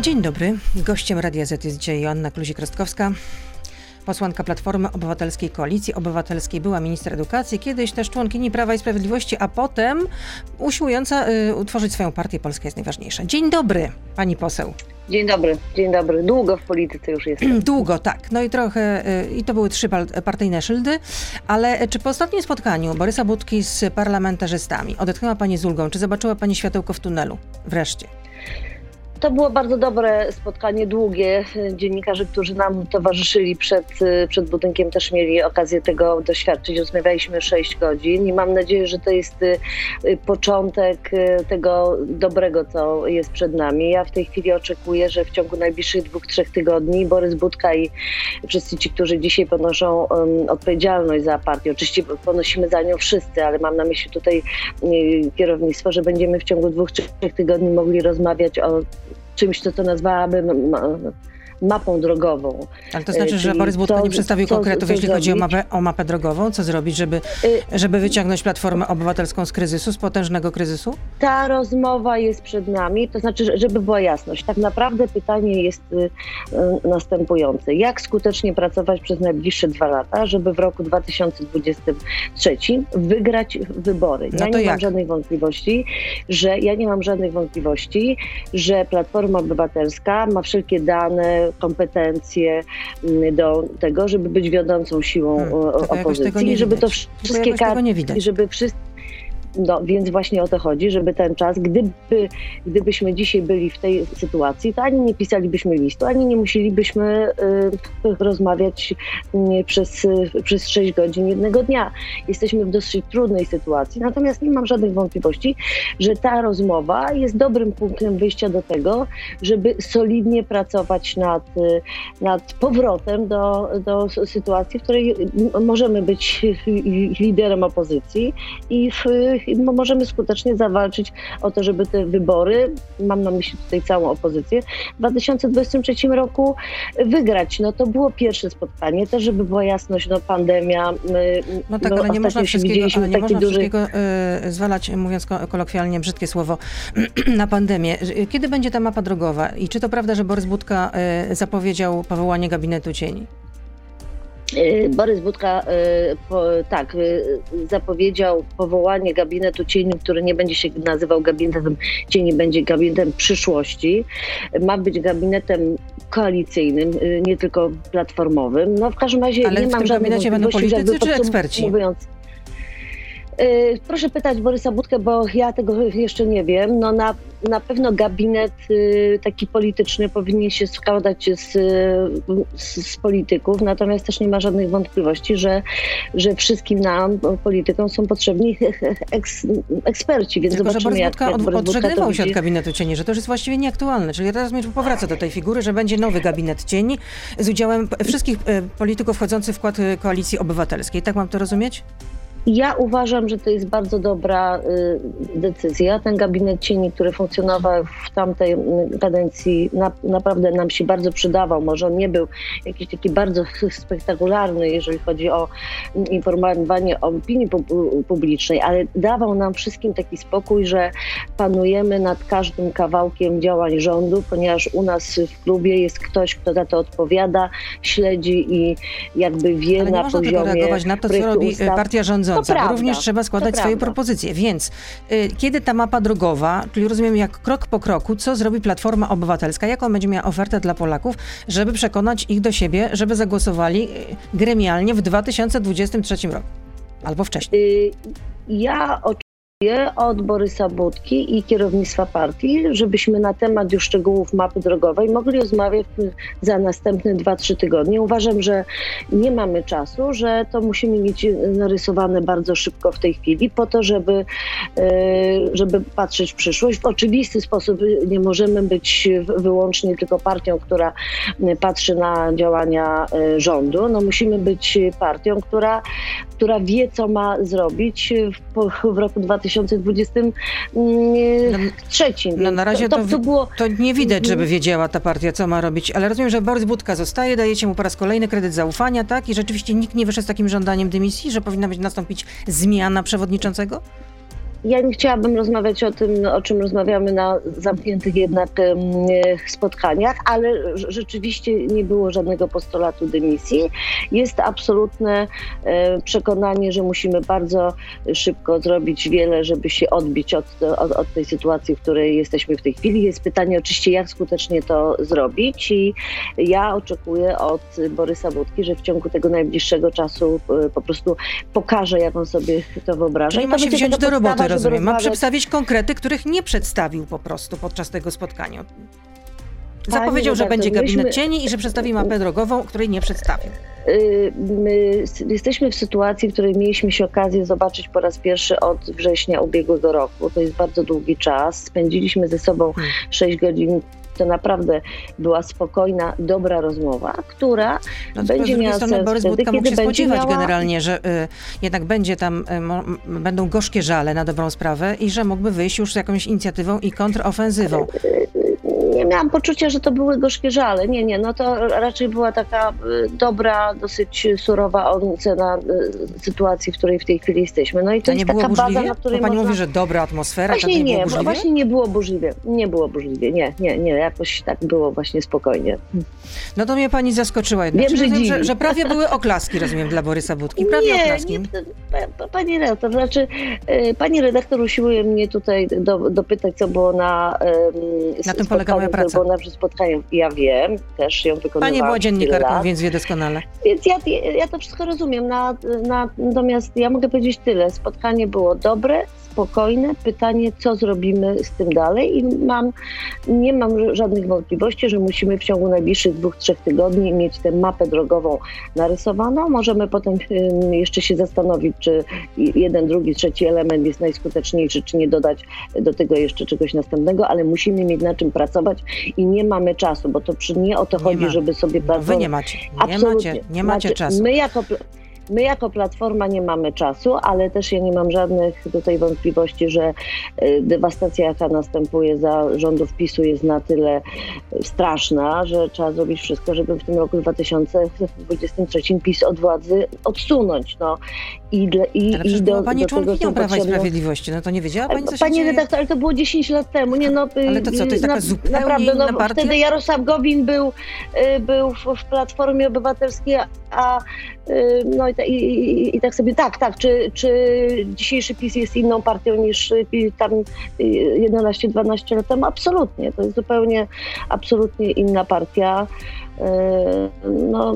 Dzień dobry. Gościem Radia Z jest dzisiaj Joanna Kluzik-Rostkowska, posłanka Platformy Obywatelskiej Koalicji Obywatelskiej, była minister edukacji, kiedyś też członkini Prawa i Sprawiedliwości, a potem usiłująca y, utworzyć swoją partię Polska jest najważniejsza. Dzień dobry, pani poseł. Dzień dobry, dzień dobry. Długo w polityce już jestem. Długo, tak. No i trochę, y, i to były trzy par- partyjne szyldy, ale czy po ostatnim spotkaniu Borysa Budki z parlamentarzystami odetchnęła pani z ulgą? Czy zobaczyła pani światełko w tunelu? Wreszcie. To było bardzo dobre spotkanie, długie. Dziennikarze, którzy nam towarzyszyli przed, przed budynkiem, też mieli okazję tego doświadczyć. Rozmawialiśmy 6 godzin i mam nadzieję, że to jest y, początek y, tego dobrego, co jest przed nami. Ja w tej chwili oczekuję, że w ciągu najbliższych dwóch, trzech tygodni Borys Budka i wszyscy ci, którzy dzisiaj ponoszą odpowiedzialność za partię, oczywiście ponosimy za nią wszyscy, ale mam na myśli tutaj y, kierownictwo, że będziemy w ciągu dwóch, trzech tygodni mogli rozmawiać o czymś, co to nazwałabym mapą drogową. Ale to znaczy, że Borys Budka nie przedstawił konkretów, jeśli chodzi o mapę, o mapę drogową? Co zrobić, żeby, żeby wyciągnąć Platformę Obywatelską z kryzysu, z potężnego kryzysu? Ta rozmowa jest przed nami, to znaczy, żeby była jasność. Tak naprawdę pytanie jest y, y, następujące. Jak skutecznie pracować przez najbliższe dwa lata, żeby w roku 2023 wygrać wybory? No ja to nie jak? mam żadnych wątpliwości, że ja nie mam żadnych wątpliwości, że Platforma Obywatelska ma wszelkie dane, kompetencje mm, do tego, żeby być wiodącą siłą Hmm, opozycji i żeby to wszystkie karty, i żeby wszyscy no, więc właśnie o to chodzi, żeby ten czas, gdyby, gdybyśmy dzisiaj byli w tej sytuacji, to ani nie pisalibyśmy listu, ani nie musielibyśmy y, rozmawiać y, przez, y, przez 6 godzin jednego dnia. Jesteśmy w dosyć trudnej sytuacji, natomiast nie mam żadnych wątpliwości, że ta rozmowa jest dobrym punktem wyjścia do tego, żeby solidnie pracować nad, nad powrotem do, do sytuacji, w której możemy być liderem opozycji i w, możemy skutecznie zawalczyć o to, żeby te wybory, mam na myśli tutaj całą opozycję, w 2023 roku wygrać. No to było pierwsze spotkanie, też żeby była jasność, no pandemia. My, No tak, no, ale nie można wszystkiego, ale nie można duży- wszystkiego y, zwalać, mówiąc ko- kolokwialnie, brzydkie słowo, na pandemię. Kiedy będzie ta mapa drogowa? I czy to prawda, że Borys Budka y, zapowiedział powołanie gabinetu cieni? Y, Borys Budka y, po, tak, y, zapowiedział powołanie gabinetu cieni, który nie będzie się nazywał gabinetem cieni, będzie gabinetem przyszłości. Ma być gabinetem koalicyjnym, nie tylko platformowym. No w każdym razie Ale nie w mam tym żadnych gabinecie będą wątpliwości, jakby czy eksperci? podsumowując, Proszę pytać Borysa Budkę, bo ja tego jeszcze nie wiem. No na, na pewno gabinet y, taki polityczny powinien się składać z, y, z, z polityków, natomiast też nie ma żadnych wątpliwości, że, że wszystkim nam, politykom, są potrzebni eks, eksperci, więc Tylko, że Borys jak, Budka jak od, Budka to odżegnywał się od gabinetu cieni, że to już jest właściwie nieaktualne. Czyli ja teraz mnie powraca do tej figury, że będzie nowy gabinet cieni z udziałem wszystkich e, polityków wchodzących w skład Koalicji Obywatelskiej. Tak mam to rozumieć? Ja uważam, że to jest bardzo dobra y, decyzja. Ten gabinet cieni, który funkcjonował w tamtej y, kadencji, na, naprawdę nam się bardzo przydawał. Może on nie był jakiś taki bardzo spektakularny, jeżeli chodzi o mm, informowanie o opinii pu- publicznej, ale dawał nam wszystkim taki spokój, że panujemy nad każdym kawałkiem działań rządu, ponieważ u nas w klubie jest ktoś, kto za to odpowiada, śledzi i jakby wie Ale nie na można tylko poziomie reagować na to, co robi e, ustaw. partia rządząca, Bo prawda, również trzeba składać to swoje prawda. propozycje. Więc y, kiedy ta mapa drogowa, czyli rozumiem jak krok po kroku, co zrobi Platforma Obywatelska, jaką będzie miała ofertę dla Polaków, żeby przekonać ich do siebie, żeby zagłosowali y, gremialnie w 2023 roku? Albo wcześniej. Y, Ja oczekuję od Borysa Budki i kierownictwa partii, żebyśmy na temat już szczegółów mapy drogowej mogli rozmawiać za następne 2-3 tygodnie. Uważam, że nie mamy czasu, że to musimy mieć narysowane bardzo szybko w tej chwili, po to, żeby, y, żeby patrzeć w przyszłość. W oczywisty sposób nie możemy być wyłącznie tylko partią, która patrzy na działania y, rządu. No, musimy być partią, która która wie, co ma zrobić w, w roku 2023. No na razie to, to, to było to nie widać, Mhm. żeby wiedziała ta partia, co ma robić, ale rozumiem, że Borys Budka zostaje, dajecie mu po raz kolejny kredyt zaufania, tak? I rzeczywiście nikt nie wyszedł z takim żądaniem dymisji, że powinna być nastąpić zmiana przewodniczącego? Ja nie chciałabym rozmawiać o tym, o czym rozmawiamy na zamkniętych jednak spotkaniach, ale rzeczywiście nie było żadnego postulatu dymisji. Jest absolutne przekonanie, że musimy bardzo szybko zrobić wiele, żeby się odbić od, od, od tej sytuacji, w której jesteśmy w tej chwili. Jest pytanie oczywiście, jak skutecznie to zrobić i ja oczekuję od Borysa Budki, że w ciągu tego najbliższego czasu po prostu pokaże, jak on sobie to wyobraża. Czyli ma się wziąć do roboty, rozumiem. Ma przedstawić konkrety, których nie przedstawił po prostu podczas tego spotkania. Zapowiedział, że będzie gabinet myśmy... cieni i że przedstawi mapę drogową, której nie przedstawił. Y, my jesteśmy w sytuacji, w której mieliśmy się okazję zobaczyć po raz pierwszy od września ubiegłego roku. To jest bardzo długi czas. Spędziliśmy ze sobą hmm. 6 godzin to naprawdę była spokojna, dobra rozmowa, która no, będzie miała strony Borys wtedy, Budka mógł się spodziewać miała... generalnie, że y, jednak będzie tam, y, będą gorzkie żale na dobrą sprawę i że mógłby wyjść już z jakąś inicjatywą i kontrofensywą nie miałam poczucia, że to były gorzkie żale. Nie, nie, no to raczej była taka y, dobra, dosyć surowa ocena y, sytuacji, w której w tej chwili jesteśmy. No i to, to jest taka burzliwie? baza, na której Bo pani można... mówi, że dobra atmosfera, właśnie tak nie, nie, było właśnie nie było burzliwie. Nie było burzliwie, nie, nie, nie, jakoś tak było właśnie spokojnie. No to mnie pani zaskoczyła jednak. Wiem, że, wiem, że, że, prawie były oklaski, rozumiem, dla Borysa Budki. Prawie nie, oklaski. Nie, pani redaktor, znaczy y, pani redaktor usiłuje mnie tutaj do, dopytać, co było na Na tym polega moja praca. Było na spotkają. Ja wiem, też ją wykonywałam. Pani była dziennikarką, więc wie doskonale. Więc ja, ja to wszystko rozumiem. Na, na, natomiast ja mogę powiedzieć tyle. Spotkanie było dobre, spokojne. Pytanie, co zrobimy z tym dalej i mam, nie mam żadnych wątpliwości, że musimy w ciągu najbliższych dwóch, trzech tygodni mieć tę mapę drogową narysowaną. Możemy potem jeszcze się zastanowić, czy jeden, drugi, trzeci element jest najskuteczniejszy, czy nie dodać do tego jeszcze czegoś następnego, ale musimy mieć na czym pracować i nie mamy czasu, bo to przy nie o to chodzi, ma. żeby sobie no, Wy nie macie, nie Absolutnie. macie, nie macie czasu. My jako My jako Platforma nie mamy czasu, ale też ja nie mam żadnych tutaj wątpliwości, że y, dewastacja, jaka następuje za rządów PiSu jest na tyle straszna, że trzeba zrobić wszystko, żeby w tym roku 2023 PiS od władzy odsunąć. No. I, dla, i, ale i do, Pani do członkinią Prawa i Sprawiedliwości, no to nie wiedziała Pani, co Pani redaktor, ale to było 10 lat temu. Nie, no, ale to co, to jest taka na, zupełnie naprawdę, no, inna partia? Wtedy Jarosław Gowin był, y, był w, w Platformie Obywatelskiej, a y, no i, i, i, tak sobie, tak, tak, czy, czy dzisiejszy PiS jest inną partią niż y, tam 11-12 lat temu? Absolutnie, to jest zupełnie, absolutnie inna partia. E, no,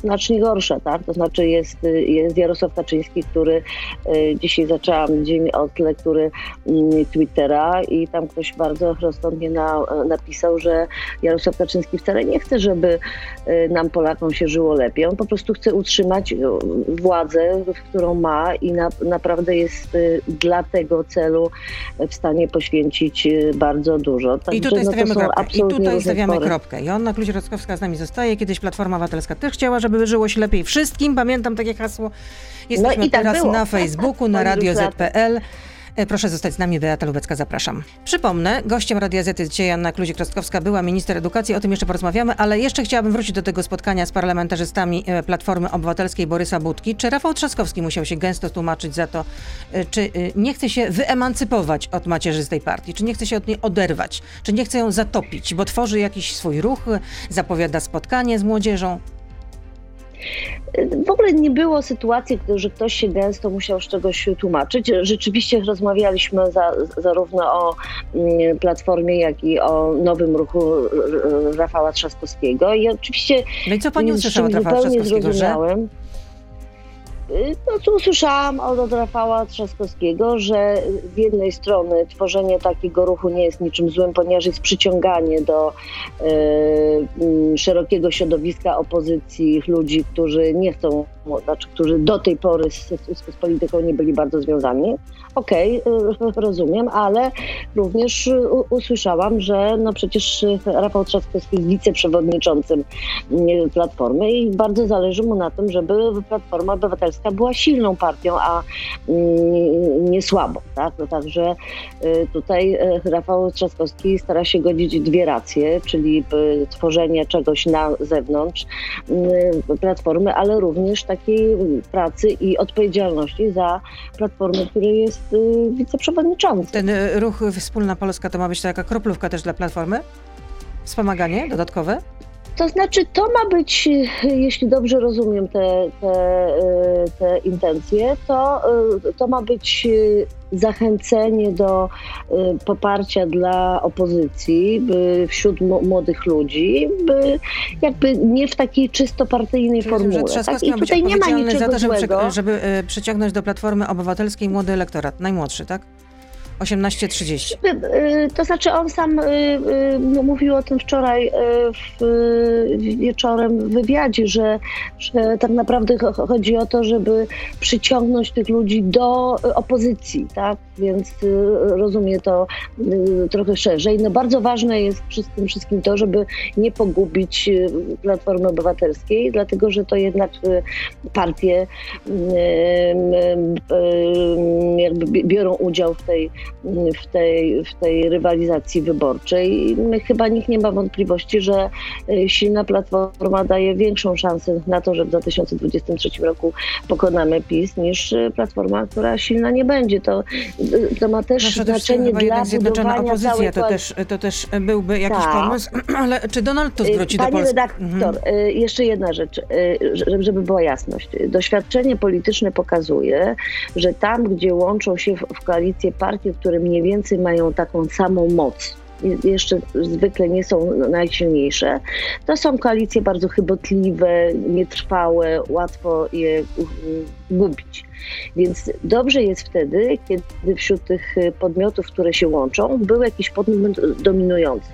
znacznie gorsza, tak? To znaczy jest, jest Jarosław Kaczyński, który e, dzisiaj zaczęłam dzień od lektury mm, Twittera i tam ktoś bardzo rozsądnie na, napisał, że Jarosław Kaczyński wcale nie chce, żeby e, nam Polakom się żyło lepiej. On po prostu chce utrzymać władzę, którą ma i na, naprawdę jest dla tego celu w stanie poświęcić bardzo dużo. Także, I tutaj no, stawiamy kropkę. I tutaj stawiamy kropkę. Joanna Kluź-Rostkowska z nami zostaje. Kiedyś Platforma Obywatelska też chciała, żeby żyło się lepiej wszystkim. Pamiętam takie hasło. Jesteśmy no tak teraz było. na Facebooku, na Radio ZPL. E, proszę zostać z nami, Beata Lubecka, zapraszam. Przypomnę, gościem Radia Z jest dzisiaj Anna Kluzik-Rostkowska, była minister edukacji, o tym jeszcze porozmawiamy, ale jeszcze chciałabym wrócić do tego spotkania z parlamentarzystami e, Platformy Obywatelskiej Borysa Budki. Czy Rafał Trzaskowski musiał się gęsto tłumaczyć za to, e, czy nie chce się wyemancypować od macierzystej partii, czy nie chce się od niej oderwać, czy nie chce ją zatopić, bo tworzy jakiś swój ruch, zapowiada spotkanie z młodzieżą? W ogóle nie było sytuacji, że ktoś się gęsto musiał z czegoś tłumaczyć. Rzeczywiście rozmawialiśmy za, zarówno o mm, Platformie, jak i o nowym ruchu Rafała Trzaskowskiego. I oczywiście. No i co pani usłyszała od Rafała Trzaskowskiego? Że... No co usłyszałam od Rafała Trzaskowskiego, że z jednej strony tworzenie takiego ruchu nie jest niczym złym, ponieważ jest przyciąganie do y, szerokiego środowiska opozycji ludzi, którzy nie chcą, znaczy, którzy do tej pory z, z, z polityką nie byli bardzo związani. Okej, okay, rozumiem, ale również usłyszałam, że no przecież Rafał Trzaskowski jest wiceprzewodniczącym Platformy i bardzo zależy mu na tym, żeby Platforma Obywatelska była silną partią, a mm, nie słabą. Tak? No, także y, tutaj y, Rafał Trzaskowski stara się godzić dwie racje, czyli tworzenie czegoś na zewnątrz Platformy, ale również takiej pracy i odpowiedzialności za Platformę, której jest wiceprzewodniczący. Ten ruch Wspólna Polska to ma być taka kroplówka też dla Platformy? Wspomaganie dodatkowe? To znaczy, to ma być, jeśli dobrze rozumiem te, te, te intencje, to, to ma być zachęcenie do poparcia dla opozycji by wśród młodych ludzi, by jakby nie w takiej czysto partyjnej Czyli, formule. Że tak? I tutaj nie ma niczego za to, żeby, żeby przyciągnąć do Platformy Obywatelskiej młody elektorat, najmłodszy, tak? 18.30. Y, to znaczy on sam y, y, mówił o tym wczoraj wieczorem w wywiadzie, że, że tak naprawdę chodzi o to, żeby przyciągnąć tych ludzi do opozycji, tak? Więc rozumie to trochę szerzej. No bardzo ważne jest przy tym wszystkim to, żeby nie pogubić Platformy Obywatelskiej, dlatego że to jednak partie jakby biorą udział w tej w tej, w tej rywalizacji wyborczej. My chyba nikt nie ma wątpliwości, że y, silna platforma daje większą szansę na to, że w 2023 roku pokonamy PiS, niż y, platforma, która silna nie będzie. To, y, to ma też no, znaczenie też dla zjednoczona opozycja. To też, to też byłby jakiś Ta. pomysł, ale czy Donald to zwróci Panie do Polski? redaktor, mhm. jeszcze jedna rzecz, żeby była jasność. Doświadczenie polityczne pokazuje, że tam, gdzie łączą się w, w koalicję partie, które mniej więcej mają taką samą moc, jeszcze zwykle nie są najsilniejsze. To są koalicje bardzo chybotliwe, nietrwałe, łatwo je gubić. Więc dobrze jest wtedy, kiedy wśród tych podmiotów, które się łączą, był jakiś podmiot dominujący.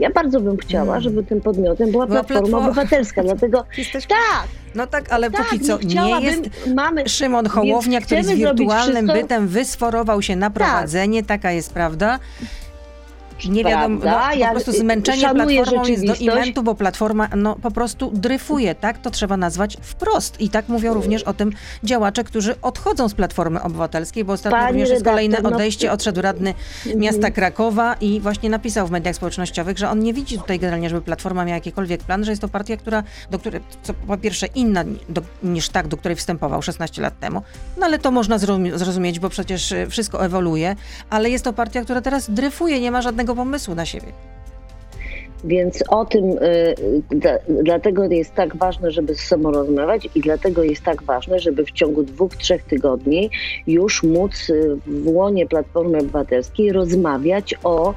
Ja bardzo bym chciała, hmm. żeby tym podmiotem była Platforma platform... Obywatelska, dlatego tak, no tak, ale tak, póki co nie jest. Mamy, Szymon Hołownia, który z wirtualnym bytem wysforował się na tak. prowadzenie, tak. taka jest prawda nie wiadomo, no, po ja prostu zmęczenie platformą jest do imentu, bo platforma no, po prostu dryfuje, tak? To trzeba nazwać wprost. I tak mówią również o tym działacze, którzy odchodzą z Platformy Obywatelskiej, bo ostatnio Pani również jest kolejne no, odejście, no, odszedł radny miasta Krakowa i właśnie napisał w mediach społecznościowych, że on nie widzi tutaj generalnie, żeby Platforma miała jakikolwiek plan, że jest to partia, która, do której, co po pierwsze inna do, niż tak, do której wstępował 16 lat temu, no ale to można zrozumieć, bo przecież wszystko ewoluuje, ale jest to partia, która teraz dryfuje, nie ma żadnego pomysłu na siebie. Więc o tym, y, dlatego jest tak ważne, żeby z sobą rozmawiać i dlatego jest tak ważne, żeby w ciągu dwóch, trzech tygodni już móc y, w łonie Platformy Obywatelskiej rozmawiać o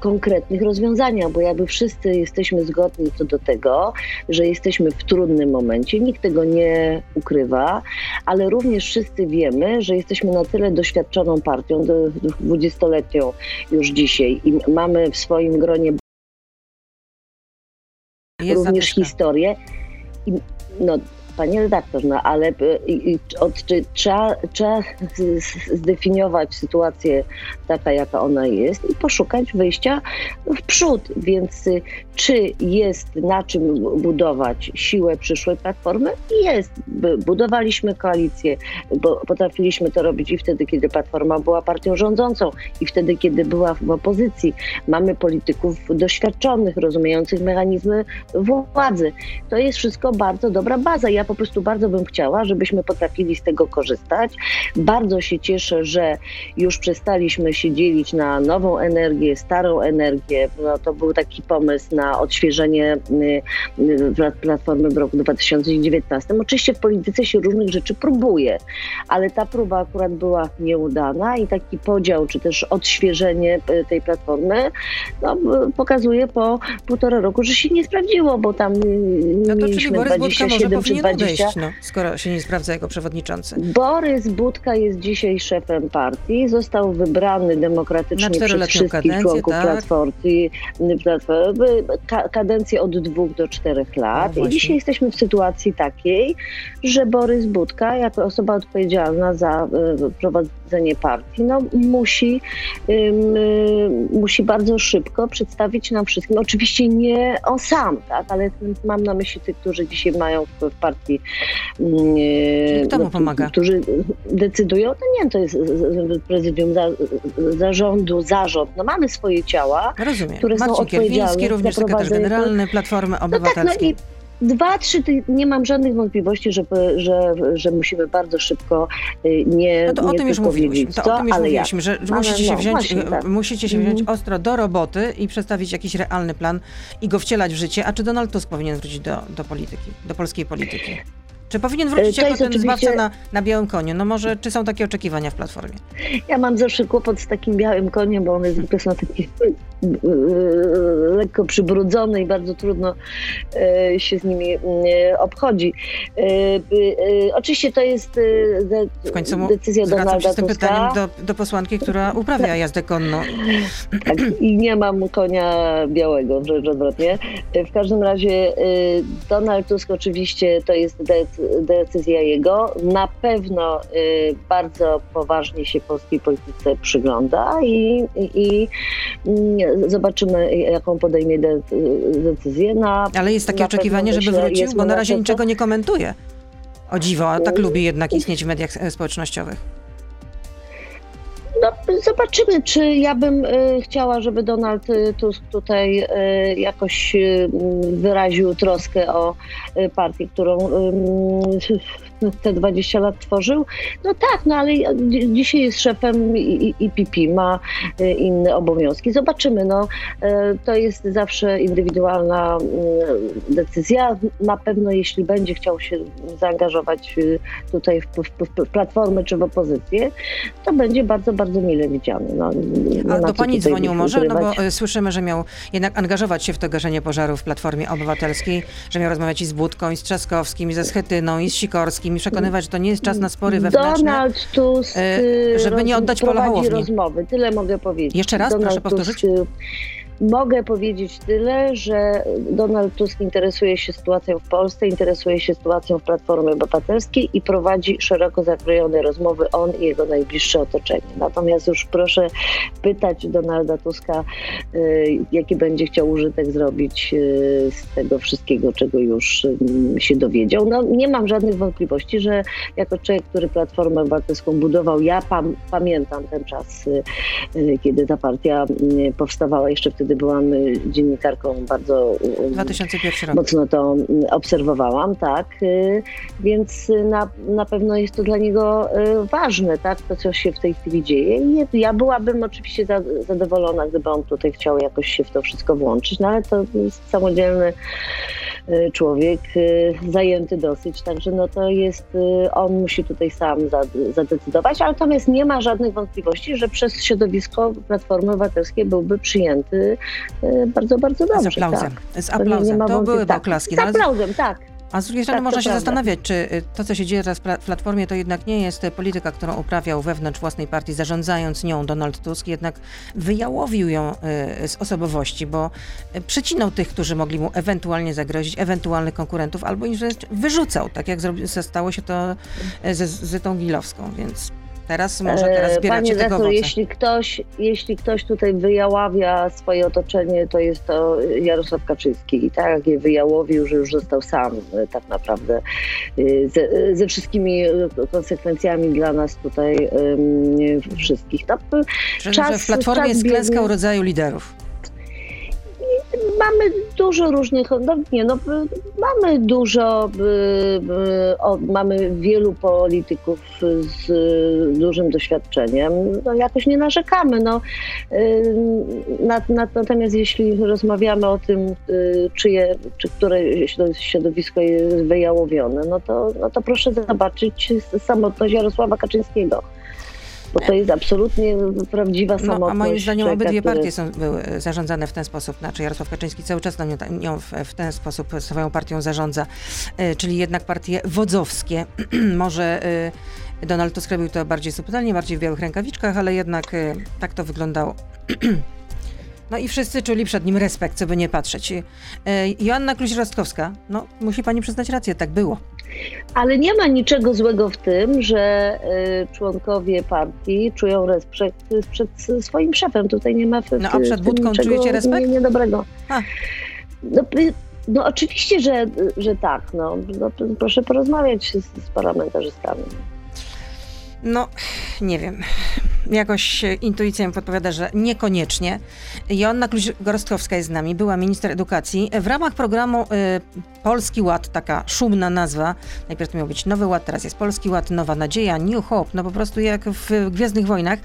konkretnych rozwiązaniach, bo jakby wszyscy jesteśmy zgodni co do tego, że jesteśmy w trudnym momencie, nikt tego nie ukrywa, ale również wszyscy wiemy, że jesteśmy na tyle doświadczoną partią, dwudziestoletnią już dzisiaj i mamy w swoim gronie jest również zadyszka. historię. I, no, Panie redaktor, no ale od, czy, trzeba, trzeba zdefiniować sytuację taka, jaka ona jest i poszukać wyjścia w przód. Więc y, czy jest na czym budować siłę przyszłej platformy? Jest. Budowaliśmy koalicję, bo potrafiliśmy to robić i wtedy, kiedy platforma była partią rządzącą, i wtedy, kiedy była w opozycji. Mamy polityków doświadczonych, rozumiejących mechanizmy władzy. To jest wszystko bardzo dobra baza. Ja po prostu bardzo bym chciała, żebyśmy potrafili z tego korzystać. Bardzo się cieszę, że już przestaliśmy się dzielić na nową energię, starą energię. No, to był taki pomysł na odświeżenie y, y, Platformy w roku 2019. Oczywiście w polityce się różnych rzeczy próbuje, ale ta próba akurat była nieudana i taki podział, czy też odświeżenie y, tej Platformy no, pokazuje po półtora roku, że się nie sprawdziło, bo tam no to mieliśmy 27 czy 20 odejść, no, skoro się nie sprawdza jako przewodniczący. Borys Budka jest dzisiaj szefem partii. Został wybrany demokratycznie przez wszystkich kadencję, członków tak. Platformy, kadencję od dwóch do czterech lat. No I dzisiaj jesteśmy w sytuacji takiej, że Borys Budka, jako osoba odpowiedzialna za y, prowadzenie partii, no, musi, y, musi bardzo szybko przedstawić nam wszystkim, oczywiście nie on sam, tak, ale mam na myśli tych, którzy dzisiaj mają w, w partii kto mu pomaga? Którzy decydują, no nie, to jest prezydium za, zarządu, zarząd. No mamy swoje ciała, Rozumiem. które Marcin są odpowiedzialne Kierwiński, również sekretarz generalny Platformy no tak, no Obywatelskiej. i dwa, trzy, nie mam żadnych wątpliwości, że, że, że musimy bardzo szybko y, nie No to o nie tym już mówiliśmy, to co, o tym już jak. mówiliśmy, że Ale musicie się no, wziąć, właśnie, e, tak. musicie się wziąć Mhm. ostro do roboty i przedstawić jakiś realny plan i go wcielać w życie. A czy Donald Tusk powinien wrócić do, do polityki, do polskiej polityki? Czy powinien wrócić E, to jako ten oczywiście- zbawca na, na białym koniu? No może, czy są takie oczekiwania w Platformie? Ja mam zawsze kłopot z takim białym koniem, bo one zwykle są takie lekko przybrudzone i bardzo trudno yy, się z nimi yy, obchodzi. Oczywiście to jest de- W końcu mu decyzja zwracam się Donalda z tym Tuska. pytaniem do, do posłanki, która uprawia jazdę konną. Tak, I nie mam konia białego, wręcz odwrotnie. W każdym razie Donald Tusk oczywiście to jest de- decyzja jego. Na pewno y, bardzo poważnie się polskiej polityce przygląda i, i, mm, zobaczymy, jaką podejmie de- decyzję. Na, Ale jest takie oczekiwanie, żeby myślę, wrócił, bo na razie niczego nie komentuje. O dziwo, a tak lubi jednak istnieć w mediach e, społecznościowych. No, zobaczymy, czy ja bym y, chciała, żeby Donald y, Tusk tutaj y, jakoś y, wyraził troskę o y, partię, którą y, te 20 lat tworzył. No tak, no ale dzi- dzisiaj jest szefem IPP, ma inne obowiązki. Zobaczymy, no to jest zawsze indywidualna decyzja. Na pewno jeśli będzie chciał się zaangażować tutaj w, w, w platformę czy w opozycję, to będzie bardzo, bardzo mile widziany. No, A do pani dzwonił może? No bo e, słyszymy, że miał jednak angażować się w to gaszenie pożarów w Platformie Obywatelskiej, że miał rozmawiać i z Budką, i z Trzaskowskim, i ze Schetyną, i z Sikorskim, i przekonywać, że to nie jest czas na spory wewnętrzne. Donald Tusk e, żeby nie oddać pola rozmowy. Tyle mogę powiedzieć. Jeszcze raz, Donald proszę powtórzyć. Tusk, Mogę powiedzieć tyle, że Donald Tusk interesuje się sytuacją w Polsce, interesuje się sytuacją w Platformie Obywatelskiej i prowadzi szeroko zakrojone rozmowy on i jego najbliższe otoczenie. Natomiast już proszę pytać Donalda Tuska, y, jaki będzie chciał użytek zrobić y, z tego wszystkiego, czego już y, się dowiedział. No, nie mam żadnych wątpliwości, że jako człowiek, który Platformę Obywatelską budował, ja pam, pamiętam ten czas, kiedy ta partia powstawała. Jeszcze wtedy byłam y, dziennikarką bardzo y, 2001 rok. mocno to obserwowałam, tak, y, więc y, na, na pewno jest to dla niego y, ważne, tak, to co się w tej chwili dzieje i ja byłabym oczywiście za, zadowolona, gdyby on tutaj chciał jakoś się w to wszystko włączyć, no ale to jest samodzielny y, człowiek, y, zajęty dosyć, także no to jest, y, on musi tutaj sam za, zadecydować, ale natomiast nie ma żadnych wątpliwości, że przez środowisko Platformy Obywatelskiej byłby przyjęty y, bardzo, bardzo dobrze. Z aplauzem. Tak. Z To nie- nie aplauzem. To były tak. oklaski. Z aplauzem, tak. A z drugiej strony Tak, można się prawda. zastanawiać, czy y, to, co się dzieje teraz w pla- w Platformie, to jednak nie jest y, polityka, którą uprawiał wewnątrz własnej partii, zarządzając nią Donald Tusk, jednak wyjałowił ją y, z osobowości, bo przycinał tych, którzy mogli mu ewentualnie zagrozić, ewentualnych konkurentów, albo im wyrzucał, tak jak stało się to ze z Zytą Gilowską, więc teraz może teraz E, zbieracie Panie tego owoce. jeśli ktoś, jeśli ktoś tutaj wyjaławia swoje otoczenie, to jest to Jarosław Kaczyński. I tak jak je wyjałowił, że już został sam e, tak naprawdę e, ze, ze wszystkimi konsekwencjami dla nas tutaj em, wszystkich. No, czas- że w Platformie czas jest klęska rodzaju liderów. Mamy dużo różnych, no nie, no, mamy dużo, o, mamy wielu polityków z dużym doświadczeniem, no jakoś nie narzekamy, no. Nat, nat, natomiast jeśli rozmawiamy o tym, y, czyje, czy które środo- środowisko jest wyjałowione, no to, no to proszę zobaczyć samotność Jarosława Kaczyńskiego. Bo to jest absolutnie prawdziwa samotność. No, a moim zdaniem człowieka, obydwie partie są, były zarządzane w ten sposób. Znaczy Jarosław Kaczyński cały czas na nią, w, w ten sposób swoją partią zarządza. E, czyli jednak partie wodzowskie. Może e, Donald Tusk robił to bardziej subtelnie, bardziej w białych rękawiczkach, ale jednak e, tak to wyglądało. No i wszyscy czuli przed nim respekt, co by nie patrzeć. Joanna Kluź-Rostkowska, no musi pani przyznać rację, tak było. Ale nie ma niczego złego w tym, że y, członkowie partii czują respekt przed swoim szefem. Tutaj nie ma w, No, a przed Budką czujecie respekt? Nie, niedobrego. No, y, No oczywiście, że, że tak. No, no proszę porozmawiać z, z parlamentarzystami. No, nie wiem. Jakoś intuicja mi podpowiada, że niekoniecznie. Joanna Kluź-Gorostkowska jest z nami, była minister edukacji. W ramach programu y, Polski Ład, taka szumna nazwa, najpierw to miał być Nowy Ład, teraz jest Polski Ład, Nowa Nadzieja, New Hope, no po prostu jak w Gwiezdnych Wojnach.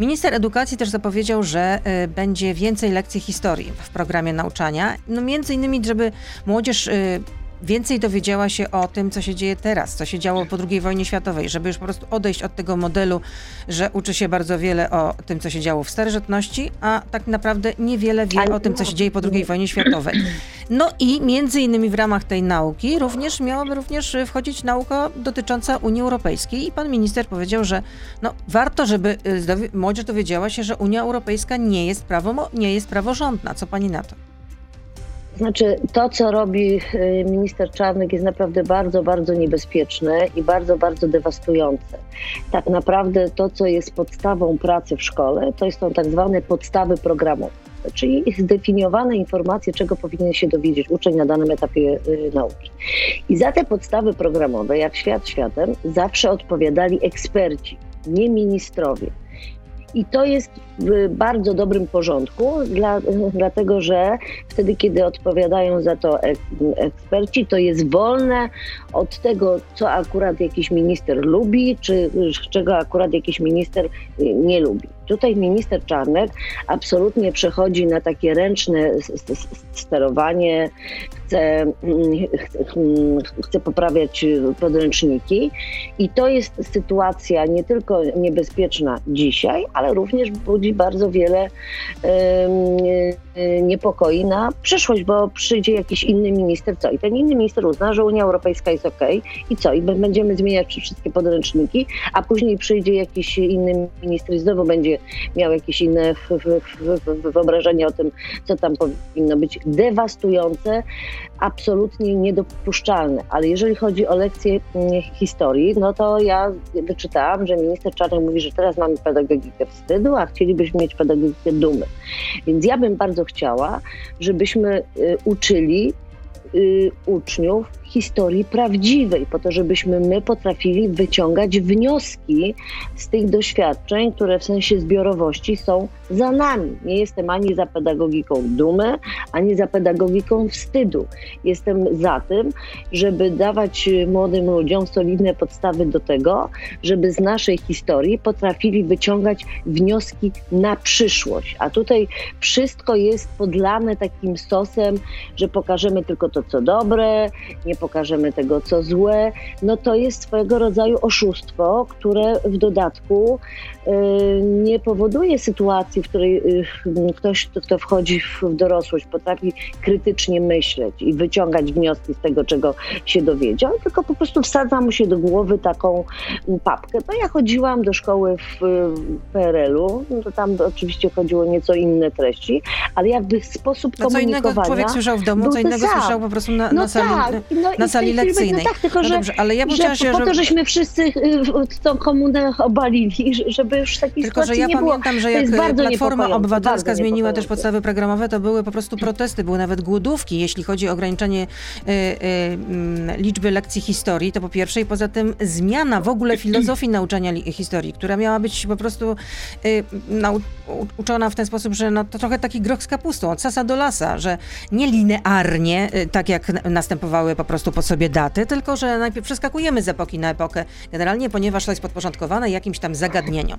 Minister edukacji też zapowiedział, że y, będzie więcej lekcji historii w programie nauczania. No między innymi, żeby młodzież y, więcej dowiedziała się o tym, co się dzieje teraz, co się działo po II wojnie światowej, żeby już po prostu odejść od tego modelu, że uczy się bardzo wiele o tym, co się działo w starożytności, a tak naprawdę niewiele wie o tym, co się dzieje po II wojnie światowej. No i między innymi w ramach tej nauki również miałaby również wchodzić nauka dotycząca Unii Europejskiej i pan minister powiedział, że no, warto, żeby y, młodzież dowiedziała się, że Unia Europejska nie jest, prawo, nie jest praworządna. Co pani na to? Znaczy, to co robi y, minister Czarnek jest naprawdę bardzo, bardzo niebezpieczne i bardzo, bardzo dewastujące. Tak naprawdę to, co jest podstawą pracy w szkole, to są tak zwane podstawy programowe, czyli zdefiniowane informacje, czego powinien się dowiedzieć uczeń na danym etapie y, nauki. I za te podstawy programowe, jak świat światem, zawsze odpowiadali eksperci, nie ministrowie. I to jest w bardzo dobrym porządku, dla, dlatego że wtedy, kiedy odpowiadają za to eksperci, to jest wolne od tego, co akurat jakiś minister lubi, czy czego akurat jakiś minister nie lubi. Tutaj minister Czarnek absolutnie przechodzi na takie ręczne sterowanie, chce, chce poprawiać podręczniki. I to jest sytuacja nie tylko niebezpieczna dzisiaj, ale również budzi bardzo wiele niepokoi na przyszłość, bo przyjdzie jakiś inny minister, co? I ten inny minister uzna, że Unia Europejska jest ok i co? I będziemy zmieniać wszystkie podręczniki, a później przyjdzie jakiś inny minister i znowu będzie miał jakieś inne wyobrażenie o tym, co tam powinno być. Dewastujące, absolutnie niedopuszczalne. Ale jeżeli chodzi o lekcje mm, historii, no to ja wyczytałam, że minister Czarnek mówi, że teraz mamy pedagogikę wstydu, a chcielibyśmy mieć pedagogikę dumy. Więc ja bym bardzo chciała, żebyśmy y, uczyli y, uczniów historii prawdziwej, po to, żebyśmy my potrafili wyciągać wnioski z tych doświadczeń, które w sensie zbiorowości są za nami. Nie jestem ani za pedagogiką dumy, ani za pedagogiką wstydu. Jestem za tym, żeby dawać młodym ludziom solidne podstawy do tego, żeby z naszej historii potrafili wyciągać wnioski na przyszłość. A tutaj wszystko jest podlane takim sosem, że pokażemy tylko to, co dobre, nie pokażemy pokażemy tego, co złe, no to jest swojego rodzaju oszustwo, które w dodatku nie powoduje sytuacji, w której y, ktoś, kto wchodzi w dorosłość, potrafi krytycznie myśleć i wyciągać wnioski z tego, czego się dowiedział, tylko po prostu wsadza mu się do głowy taką papkę. No ja chodziłam do szkoły w PRL-u, no to tam oczywiście chodziło nieco inne treści, ale jakby sposób no komunikowania... co innego człowiek słyszał w domu, co innego słyszał po prostu na, no na sali, tak. no na sali lekcyjnej. No tak, tylko no że, dobrze, ale ja bym że się, po to, żeśmy wszyscy y, tą komunę obalili, żeby już takiej Tylko, że ja pamiętam, że jak Platforma Obywatelska zmieniła też podstawy programowe, to były po prostu protesty, były nawet głodówki, jeśli chodzi o ograniczenie y, y, liczby lekcji historii, to po pierwsze. I poza tym zmiana w ogóle filozofii nauczania historii, która miała być po prostu y, uczona w ten sposób, że no, to trochę taki groch z kapustą, od sasa do lasa, że nie linearnie, y, tak jak następowały po prostu po sobie daty, tylko że najpierw przeskakujemy z epoki na epokę, generalnie ponieważ to jest podporządkowane jakimś tam zagadnieniom.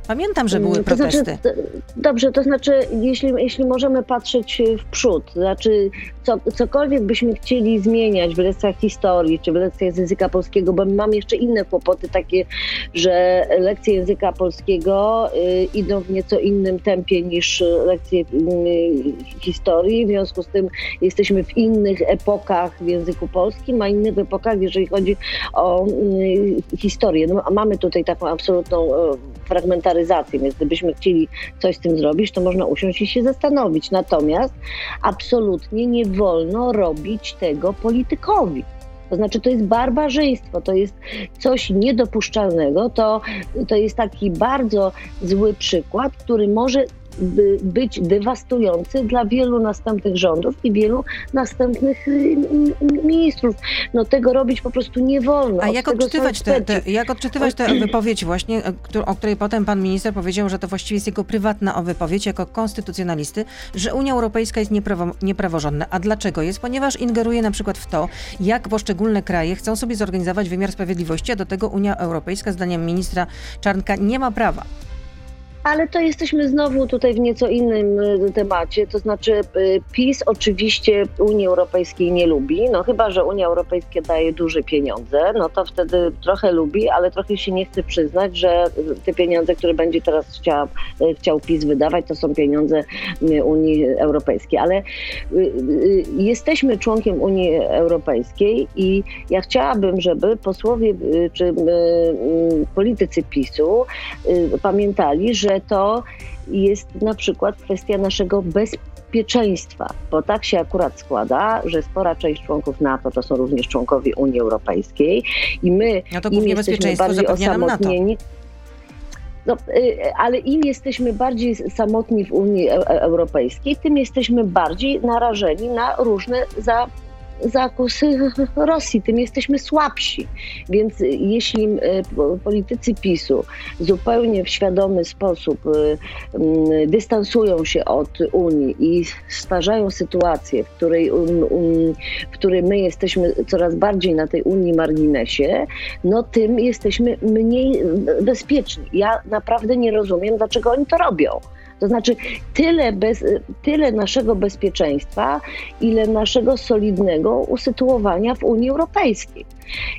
Pamiętam, że były to znaczy, protesty. Znaczy, dobrze, to znaczy, jeśli, jeśli możemy patrzeć w przód, to znaczy co, cokolwiek byśmy chcieli zmieniać w lekcjach historii czy w lekcjach z języka polskiego, bo mam jeszcze inne kłopoty takie, że lekcje języka polskiego y, idą w nieco innym tempie niż lekcje y, historii, w związku z tym jesteśmy w innych epokach w języku polskim, a innych epokach, jeżeli chodzi o y, historię. No, mamy tutaj taką absolutną fragmentaryzację, więc gdybyśmy chcieli coś z tym zrobić, to można usiąść i się zastanowić. Natomiast absolutnie nie wolno robić tego politykowi. To znaczy, to jest barbarzyństwo, to jest coś niedopuszczalnego, to, to jest taki bardzo zły przykład, który może być dewastujący dla wielu następnych rządów i wielu następnych y, ministrów. No tego robić po prostu nie wolno. A jak odczytywać, te, te, jak odczytywać tę wypowiedź właśnie, e, o której potem pan minister powiedział, że to właściwie jest jego prywatna wypowiedź jako konstytucjonalisty, że Unia Europejska jest nieprawo, niepraworządna. A dlaczego jest? Ponieważ ingeruje na przykład w to, jak poszczególne kraje chcą sobie zorganizować wymiar sprawiedliwości, a do tego Unia Europejska, zdaniem ministra Czarnka, nie ma prawa. Ale to jesteśmy znowu tutaj w nieco innym y, temacie, to znaczy y, PiS oczywiście Unii Europejskiej nie lubi, no chyba, że Unia Europejska daje duże pieniądze, no to wtedy trochę lubi, ale trochę się nie chce przyznać, że te pieniądze, które będzie teraz chciał, y, chciał PiS wydawać, to są pieniądze Unii Europejskiej. Ale jesteśmy członkiem Unii Europejskiej i ja chciałabym, żeby posłowie czy politycy PiSu pamiętali, że że to jest na przykład kwestia naszego bezpieczeństwa, bo tak się akurat składa, że spora część członków NATO to są również członkowie Unii Europejskiej i my no to im jesteśmy bardziej osamotnieni. No, y, ale im jesteśmy bardziej samotni w Unii e, e, Europejskiej, tym jesteśmy bardziej narażeni na różne za zakusy Rosji, tym jesteśmy słabsi. Więc jeśli e, politycy PiSu zupełnie w świadomy sposób e, dystansują się od Unii i stwarzają sytuację, w której, w której my jesteśmy coraz bardziej na tej Unii marginesie, no tym jesteśmy mniej bezpieczni. Ja naprawdę nie rozumiem, dlaczego oni to robią. To znaczy tyle, bez, tyle naszego bezpieczeństwa, ile naszego solidnego usytuowania w Unii Europejskiej.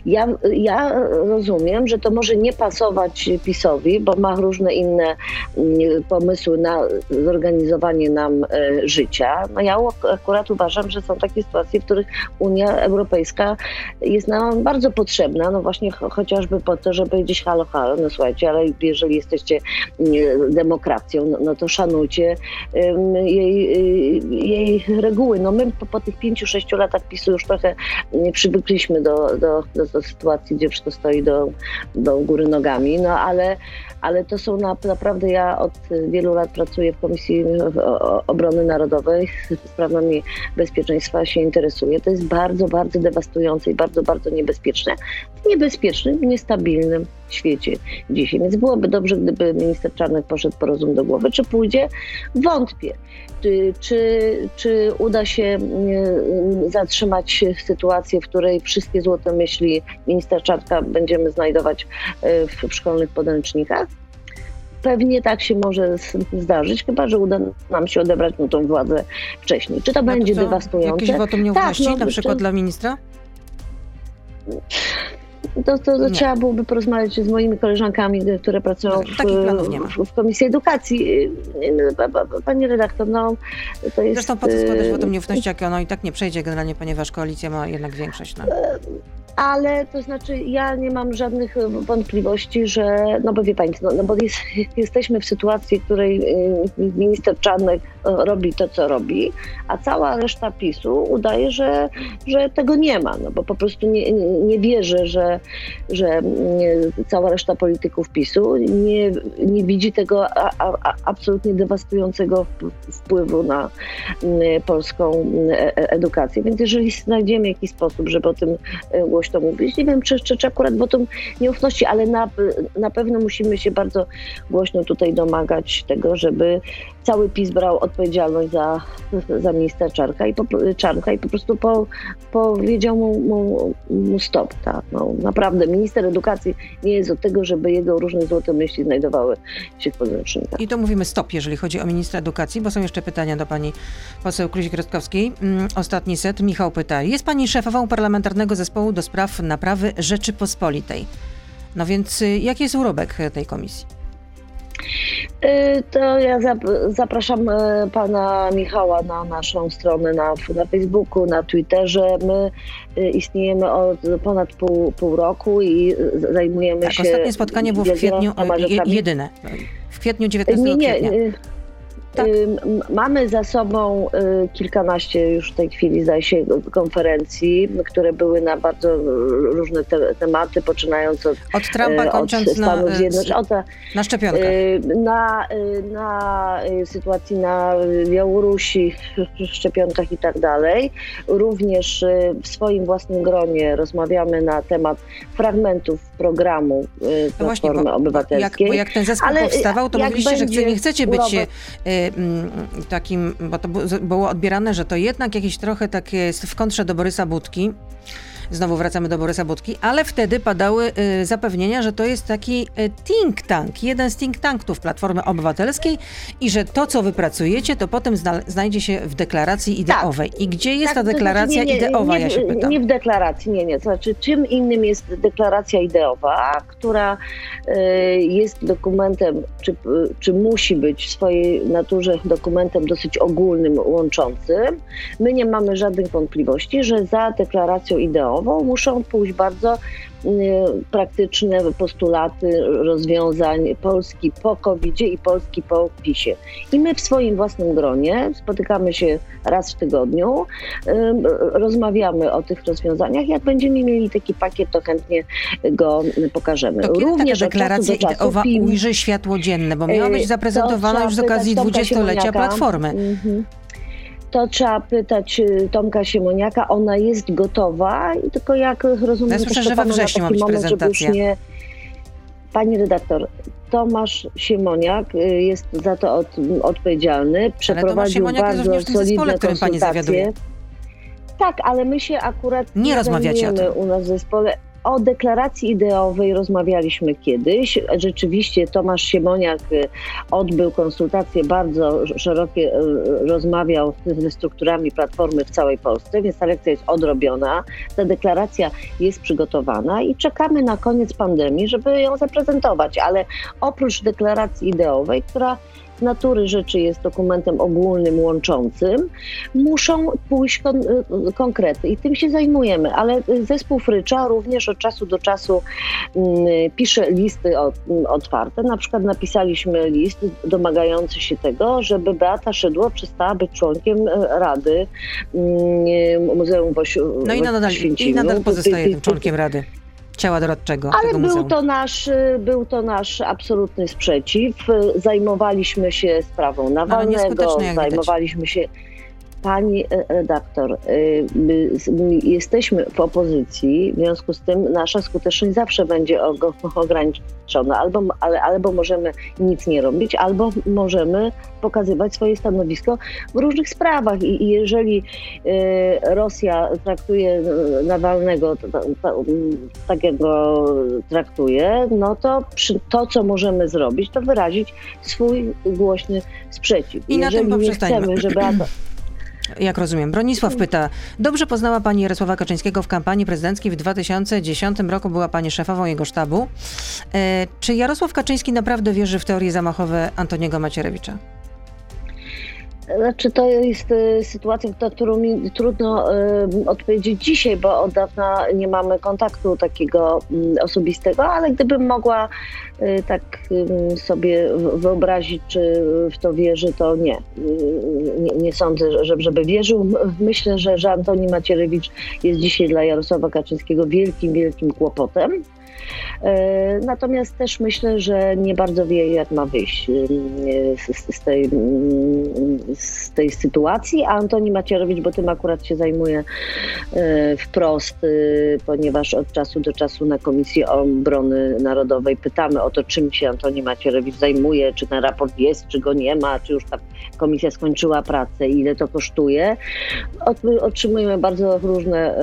Ja, ja rozumiem, że to może nie pasować PiSowi, bo ma różne inne mm, pomysły na zorganizowanie nam e, życia. No ja akurat uważam, że są takie sytuacje, w których Unia Europejska jest nam bardzo potrzebna, no właśnie chociażby po to, żeby powiedzieć halo, halo, no słuchajcie, ale jeżeli jesteście mm, demokracją, no, no to szanujcie jej, jej reguły. No my po, po tych pięciu, sześciu latach PiSu już trochę mm, przywykliśmy do, do do, do, sytuacji, gdzie wszystko stoi do, do góry nogami, no ale, ale to są na, naprawdę, ja od wielu lat pracuję w Komisji Obrony Narodowej, sprawami bezpieczeństwa się interesuję. To jest bardzo, bardzo dewastujące i bardzo, bardzo niebezpieczne. Niebezpiecznym, niestabilnym świecie dzisiaj. Więc byłoby dobrze, gdyby minister Czarnek poszedł po rozum do głowy. Czy pójdzie? Wątpię. Czy, czy, uda się mm, zatrzymać sytuację, w której wszystkie złote myśli minister Czarnka będziemy znajdować e, w, w szkolnych podręcznikach? Pewnie tak się może zdarzyć, chyba że uda nam się odebrać mu tą władzę wcześniej. Czy to no będzie to dewastujące? Jakieś wotum nieufności tak, no, na przykład czy... dla ministra? To, to, to trzeba byłoby porozmawiać z moimi koleżankami, które pracują no, w, w, Komisji Edukacji. Pani redaktor, no to jest... Zresztą po co składać wotum nieufności, jak ono i tak nie przejdzie generalnie, ponieważ koalicja ma jednak większość. No ale to znaczy ja nie mam żadnych wątpliwości, że, no bo wie Pani, no, no bo jest, jesteśmy w sytuacji, w której y, minister Czarnek robi to, co robi, a cała reszta PiSu udaje, że, że tego nie ma, no bo po prostu nie, nie wierzy, że, że cała reszta polityków PiSu nie, nie widzi tego a, a, absolutnie dewastującego wpływu na polską e, e, edukację. Więc jeżeli znajdziemy jakiś sposób, żeby o tym głośno głośno mówić. Nie wiem, czy, czy, czy akurat wotum nieufności, ale na, na pewno musimy się bardzo głośno tutaj domagać tego, żeby cały PiS brał odpowiedzialność za, za ministra Czarnka i po, Czarnka i po prostu po, powiedział mu, mu, mu stop. Tak? No, naprawdę, minister edukacji nie jest od tego, żeby jego różne złote myśli znajdowały się w podręcznikach. I to mówimy stop, jeżeli chodzi o ministra edukacji, bo są jeszcze pytania do pani poseł Kluzik-Rostkowskiej. Mm, ostatni set. Michał pyta. Jest pani szefową parlamentarnego zespołu do spraw naprawy Rzeczypospolitej. No więc y, jaki jest urobek tej komisji? Y, to ja zapraszam y, pana Michała na naszą stronę na, na Facebooku, na Twitterze. My y, istniejemy od ponad pół, pół roku i zajmujemy tak, się. Ostatnie spotkanie było w kwietniu, je, jedyne. W kwietniu 19 nie, nie, kwietnia. Tak. Mamy za sobą y, kilkanaście już w tej chwili, zdaje się, konferencji, które były na bardzo różne te tematy, poczynając od, od Trumpa, kończąc od na, od, na szczepionkach. Na, na sytuacji na Białorusi, szczepionkach i tak dalej. Również w swoim własnym gronie rozmawiamy na temat fragmentów programu Platformy no właśnie, Obywatelskiej. Jak, bo jak ten zespół Ale powstawał, to mówiliście, że nie chcecie być takim, bo to było odbierane, że to jednak jakieś trochę takie jest w kontrze do Borysa Budki. Znowu wracamy do Borysa Budki, ale wtedy padały y, zapewnienia, że to jest taki y, think tank, jeden z think tanków Platformy Obywatelskiej i że to, co wypracujecie, to potem znajdzie się w deklaracji ideowej. Tak. I gdzie jest tak, ta deklaracja znaczy, nie, nie, ideowa, nie, ja się pytam? Nie w deklaracji, nie, nie. To znaczy, czym innym jest deklaracja ideowa, która y, jest dokumentem, czy, czy musi być w swojej naturze dokumentem dosyć ogólnym, łączącym. My nie mamy żadnych wątpliwości, że za deklaracją ideową muszą pójść bardzo y, praktyczne postulaty rozwiązań Polski po covid i Polski po PiSie. I my w swoim własnym gronie spotykamy się raz w tygodniu, y, rozmawiamy o tych rozwiązaniach. Jak będziemy mieli taki pakiet, to chętnie go pokażemy. To Również taka deklaracja ideowa ujrzy światło dzienne, bo miała być y, zaprezentowana już z okazji dwudziestolecia Platformy. Mhm to trzeba pytać y, Tomka Siemoniaka. Ona jest gotowa, tylko jak rozumiem, ja słyszę, że we wrześniu ma być moment, prezentacja. Nie... Pani redaktor, Tomasz Siemoniak y, jest za to od, odpowiedzialny. Przeprowadził ale bardzo jest solidne zespole, konsultacje. Tak, ale my się akurat nie, nie rozmawiacie o tym. u nas w zespole. O deklaracji ideowej rozmawialiśmy kiedyś. Rzeczywiście Tomasz Siemoniak y, odbył konsultacje bardzo szerokie, y, rozmawiał ze strukturami Platformy w całej Polsce, więc ta lekcja jest odrobiona. Ta deklaracja jest przygotowana i czekamy na koniec pandemii, żeby ją zaprezentować. Ale oprócz deklaracji ideowej, która natury rzeczy jest dokumentem ogólnym, łączącym, muszą pójść kon konkrety i tym się zajmujemy, ale zespół Frycza również od czasu do czasu mm, pisze listy o, otwarte. Na przykład napisaliśmy list domagający się tego, żeby Beata Szydło przestała być członkiem e, Rady mm, Muzeum Woś No i nadal, i nadal pozostaje tym członkiem Rady ciała doradczego. Ale był to, nasz, był to nasz absolutny sprzeciw. Zajmowaliśmy się sprawą Nawalnego, zajmowaliśmy się Pani e, redaktor, e, jesteśmy w opozycji, w związku z tym nasza skuteczność zawsze będzie ograniczona. Albo, ale, albo możemy nic nie robić, albo możemy pokazywać swoje stanowisko w różnych sprawach. I, jeżeli e, Rosja traktuje Nawalnego tak, jak go traktuje, no to to, co możemy zrobić, to wyrazić swój głośny sprzeciw. I jeżeli nie chcemy, żeby jak rozumiem. Bronisław pyta, dobrze poznała pani Jarosława Kaczyńskiego w kampanii prezydenckiej w 2010 roku, była pani szefową jego sztabu. E, czy Jarosław Kaczyński naprawdę wierzy w teorie zamachowe Antoniego Macierewicza? Znaczy, to jest y, sytuacja, na którą mi trudno y, odpowiedzieć dzisiaj, bo od dawna nie mamy kontaktu takiego y, osobistego, ale gdybym mogła y, tak sobie wyobrazić, czy w to wierzy, to nie. Nie, nie, sądzę, żeby wierzył. Myślę, że, że Antoni Macierewicz jest dzisiaj dla Jarosława Kaczyńskiego wielkim, wielkim kłopotem. E, natomiast też myślę, że nie bardzo wie, jak ma wyjść e, z, tej, z tej sytuacji, a Antoni Macierowicz, bo tym akurat się zajmuje e, wprost, ponieważ od czasu do czasu na Komisji Obrony Narodowej pytamy o to, czym się Antoni Macierowicz zajmuje, czy ten raport jest, czy go nie ma, czy już ta komisja skończyła pracę, ile to kosztuje. Otrzymujemy bardzo różne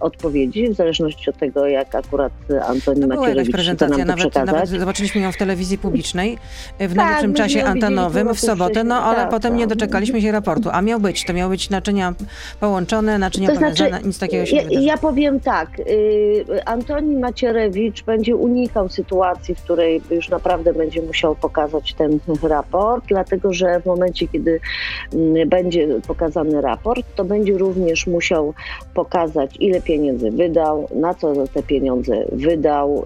odpowiedzi, w zależności od tego, jak akurat Antoni no była jakaś prezentacja, nawet, nawet, zobaczyliśmy ją w telewizji publicznej w tak, najlepszym czasie antenowym w sobotę, no ale tak, potem tak. nie doczekaliśmy się raportu. A miał być, to miały być naczynia połączone, naczynia to znaczy, powiązane, nic takiego się ja, nie wydarzyło. Ja powiem tak, y, Antoni Macierewicz będzie unikał sytuacji, w której już naprawdę będzie musiał pokazać ten raport, dlatego że w momencie, kiedy y, będzie pokazany raport, to będzie również musiał pokazać, ile pieniędzy wydał, na co te pieniądze wydał,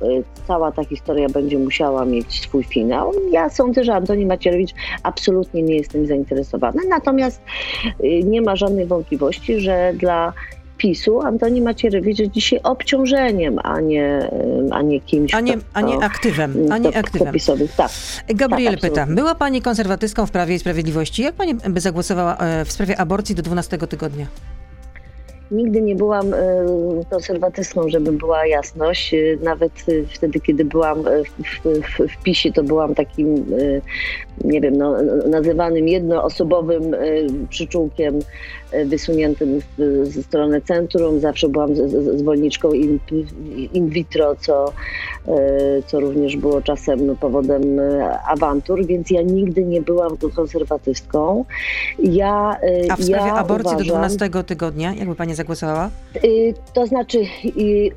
cała ta historia będzie musiała mieć swój finał. Ja sądzę, że Antoni Macierewicz absolutnie nie jest tym zainteresowany, natomiast nie ma żadnej wątpliwości, że dla PiSu Antoni Macierewicz jest dzisiaj obciążeniem, a nie, a nie kimś, A nie, a nie aktywem. A nie aktywem. Tak. Gabriel tak, pyta, była pani konserwatystką w Prawie i Sprawiedliwości. Jak pani by zagłosowała e, w sprawie aborcji do 12 tygodnia? Nigdy nie byłam e, konserwatystką, żeby była jasność. E, nawet wtedy, kiedy byłam w, w, w PiSie, to byłam takim, nie wiem, no, nazywanym jednoosobowym przyczółkiem E, wysuniętym ze strony centrum. Zawsze byłam zwolenniczką in, in vitro, co, e, co również było czasem powodem e, awantur, więc ja nigdy nie byłam konserwatystką. Ja, A w sprawie ja aborcji uważam, do 12 tygodnia, jakby pani zagłosowała? To znaczy,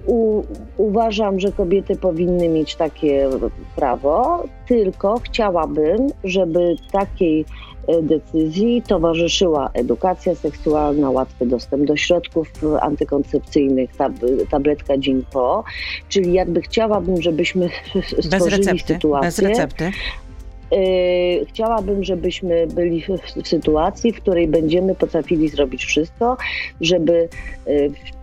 u, uważam, że kobiety powinny mieć takie prawo, tylko chciałabym, żeby takiej decyzji towarzyszyła edukacja seksualna, łatwy dostęp do środków antykoncepcyjnych, tab tabletka dzień po, czyli jakby chciałabym, żebyśmy stworzyli bez recepty, sytuację. Bez recepty. Yy, chciałabym, żebyśmy byli w, sytuacji, w której będziemy potrafili zrobić wszystko, żeby,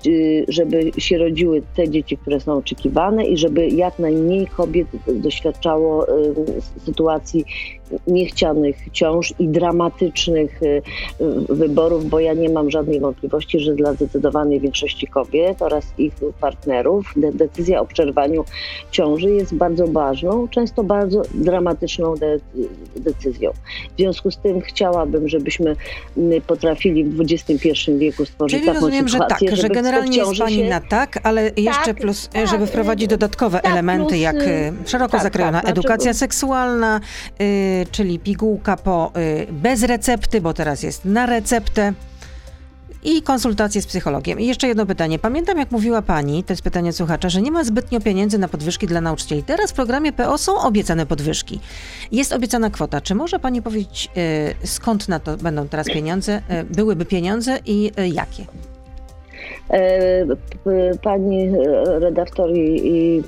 yy, żeby się rodziły te dzieci, które są oczekiwane i żeby jak najmniej kobiet doświadczało yy, sytuacji niechcianych ciąż i dramatycznych y, y, wyborów, bo ja nie mam żadnej wątpliwości, że dla zdecydowanej większości kobiet oraz ich partnerów decyzja o przerwaniu ciąży jest bardzo ważną, często bardzo dramatyczną de decyzją. W związku z tym chciałabym, żebyśmy y, potrafili w XXI wieku stworzyć Czyli taką rozumiem, sytuację, że tak, że generalnie jest Pani się... na tak, ale jeszcze tak, plus, tak, żeby wprowadzić dodatkowe tak, elementy, plus, jak szeroko tak, zakrojona tak, edukacja znaczy... seksualna, czyli pigułka po y, bez recepty, bo teraz jest na receptę i konsultacje z psychologiem. I jeszcze jedno pytanie. Pamiętam, jak mówiła pani, to jest pytanie słuchacza, że nie ma zbytnio pieniędzy na podwyżki dla nauczycieli. Teraz w programie PO są obiecane podwyżki. Jest obiecana kwota. Czy może pani powiedzieć, y, skąd na to będą teraz pieniądze, y, byłyby pieniądze i jakie? E, pani redaktor i, i,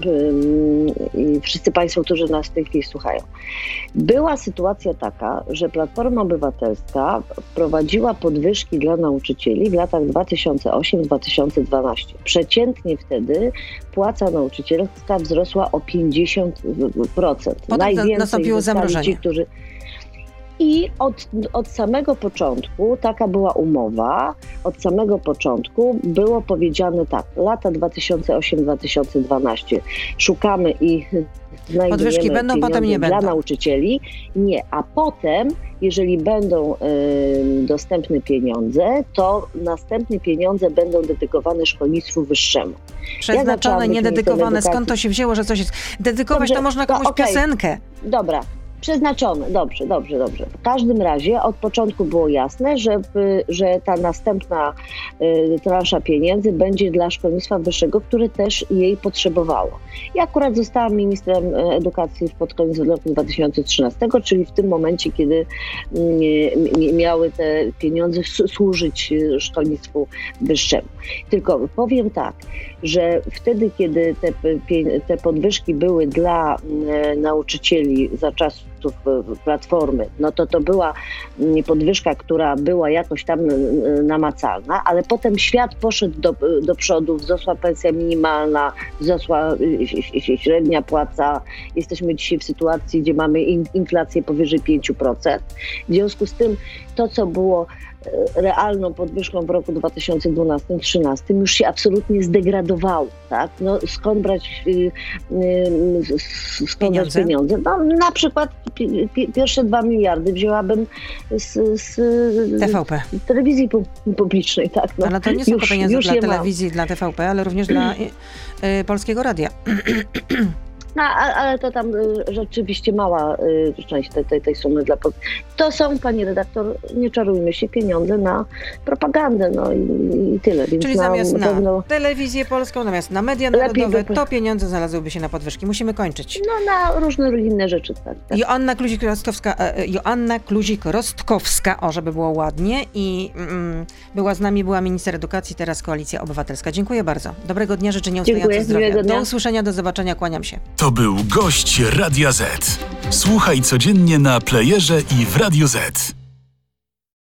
i, wszyscy Państwo, którzy nas w tej chwili słuchają. Była sytuacja taka, że Platforma Obywatelska wprowadziła podwyżki dla nauczycieli w latach 2008-2012. Przeciętnie wtedy płaca nauczycielska wzrosła o 50%. Potem Najwięcej nastąpiło zamrożenie. Ci, którzy i od, od samego początku, taka była umowa, od samego początku było powiedziane tak, lata 2008-2012 szukamy i znajdujemy Podwyżki będą, potem nie dla będą. nauczycieli. Nie, a potem, jeżeli będą y, dostępne pieniądze, to następne pieniądze będą dedykowane szkolnictwu wyższemu. Przeznaczone, ja niededykowane. Skąd to się wzięło, że coś jest? Dedykować Dobrze, to można komuś to okay. piosenkę. Dobra, Przeznaczone, dobrze, dobrze, dobrze. W każdym razie od początku było jasne, że, że ta następna y, transza pieniędzy będzie dla szkolnictwa wyższego, które też jej potrzebowało. Ja akurat zostałam ministrem y, edukacji pod koniec roku 2013, czyli w tym momencie, kiedy y, miały te pieniądze służyć y, szkolnictwu wyższemu. Tylko powiem tak, że wtedy, kiedy te, te podwyżki były dla y, nauczycieli za czas Platformy, no to to była mm, podwyżka, która była jakoś tam mm, namacalna, ale potem świat poszedł do, do przodu, wzrosła pensja minimalna, wzrosła średnia płaca. Jesteśmy dzisiaj w sytuacji, gdzie mamy inflację powyżej 5%. W związku z tym to, co było E, realną podwyżką w roku 2012-2013 już się absolutnie zdegradowało. Tak? No, skąd brać, y, y, skąd pieniądze? brać pieniądze? No, na przykład pierwsze dwa miliardy wzięłabym z, z TVP. telewizji publicznej. Tak? No, ale to nie są już, pieniądze dla telewizji, mam. dla TVP, ale również dla y, Polskiego Radia. No, ale to tam y, rzeczywiście mała y, część tej, tej, tej sumy dla. To są, pani redaktor, nie czarujmy się, pieniądze na propagandę, no i, i tyle. Więc Czyli na, zamiast na pewno, telewizję polską, zamiast na media narodowe, by- to pieniądze znalazłyby się na podwyżki. Musimy kończyć. no na różne inne rzeczy, tak. tak. Joanna Kluzik-Rostkowska, e, e, Joanna Kluzik-Rostkowska, o, żeby było ładnie i mm, była z nami, była minister edukacji, teraz Koalicja Obywatelska. Dziękuję bardzo. Dobrego dnia, życzę nieustająco Dziękuję, zdrowia. Do usłyszenia, do zobaczenia, kłaniam się. To był gość Radia Z. Słuchaj codziennie na playerze i w Radio Z.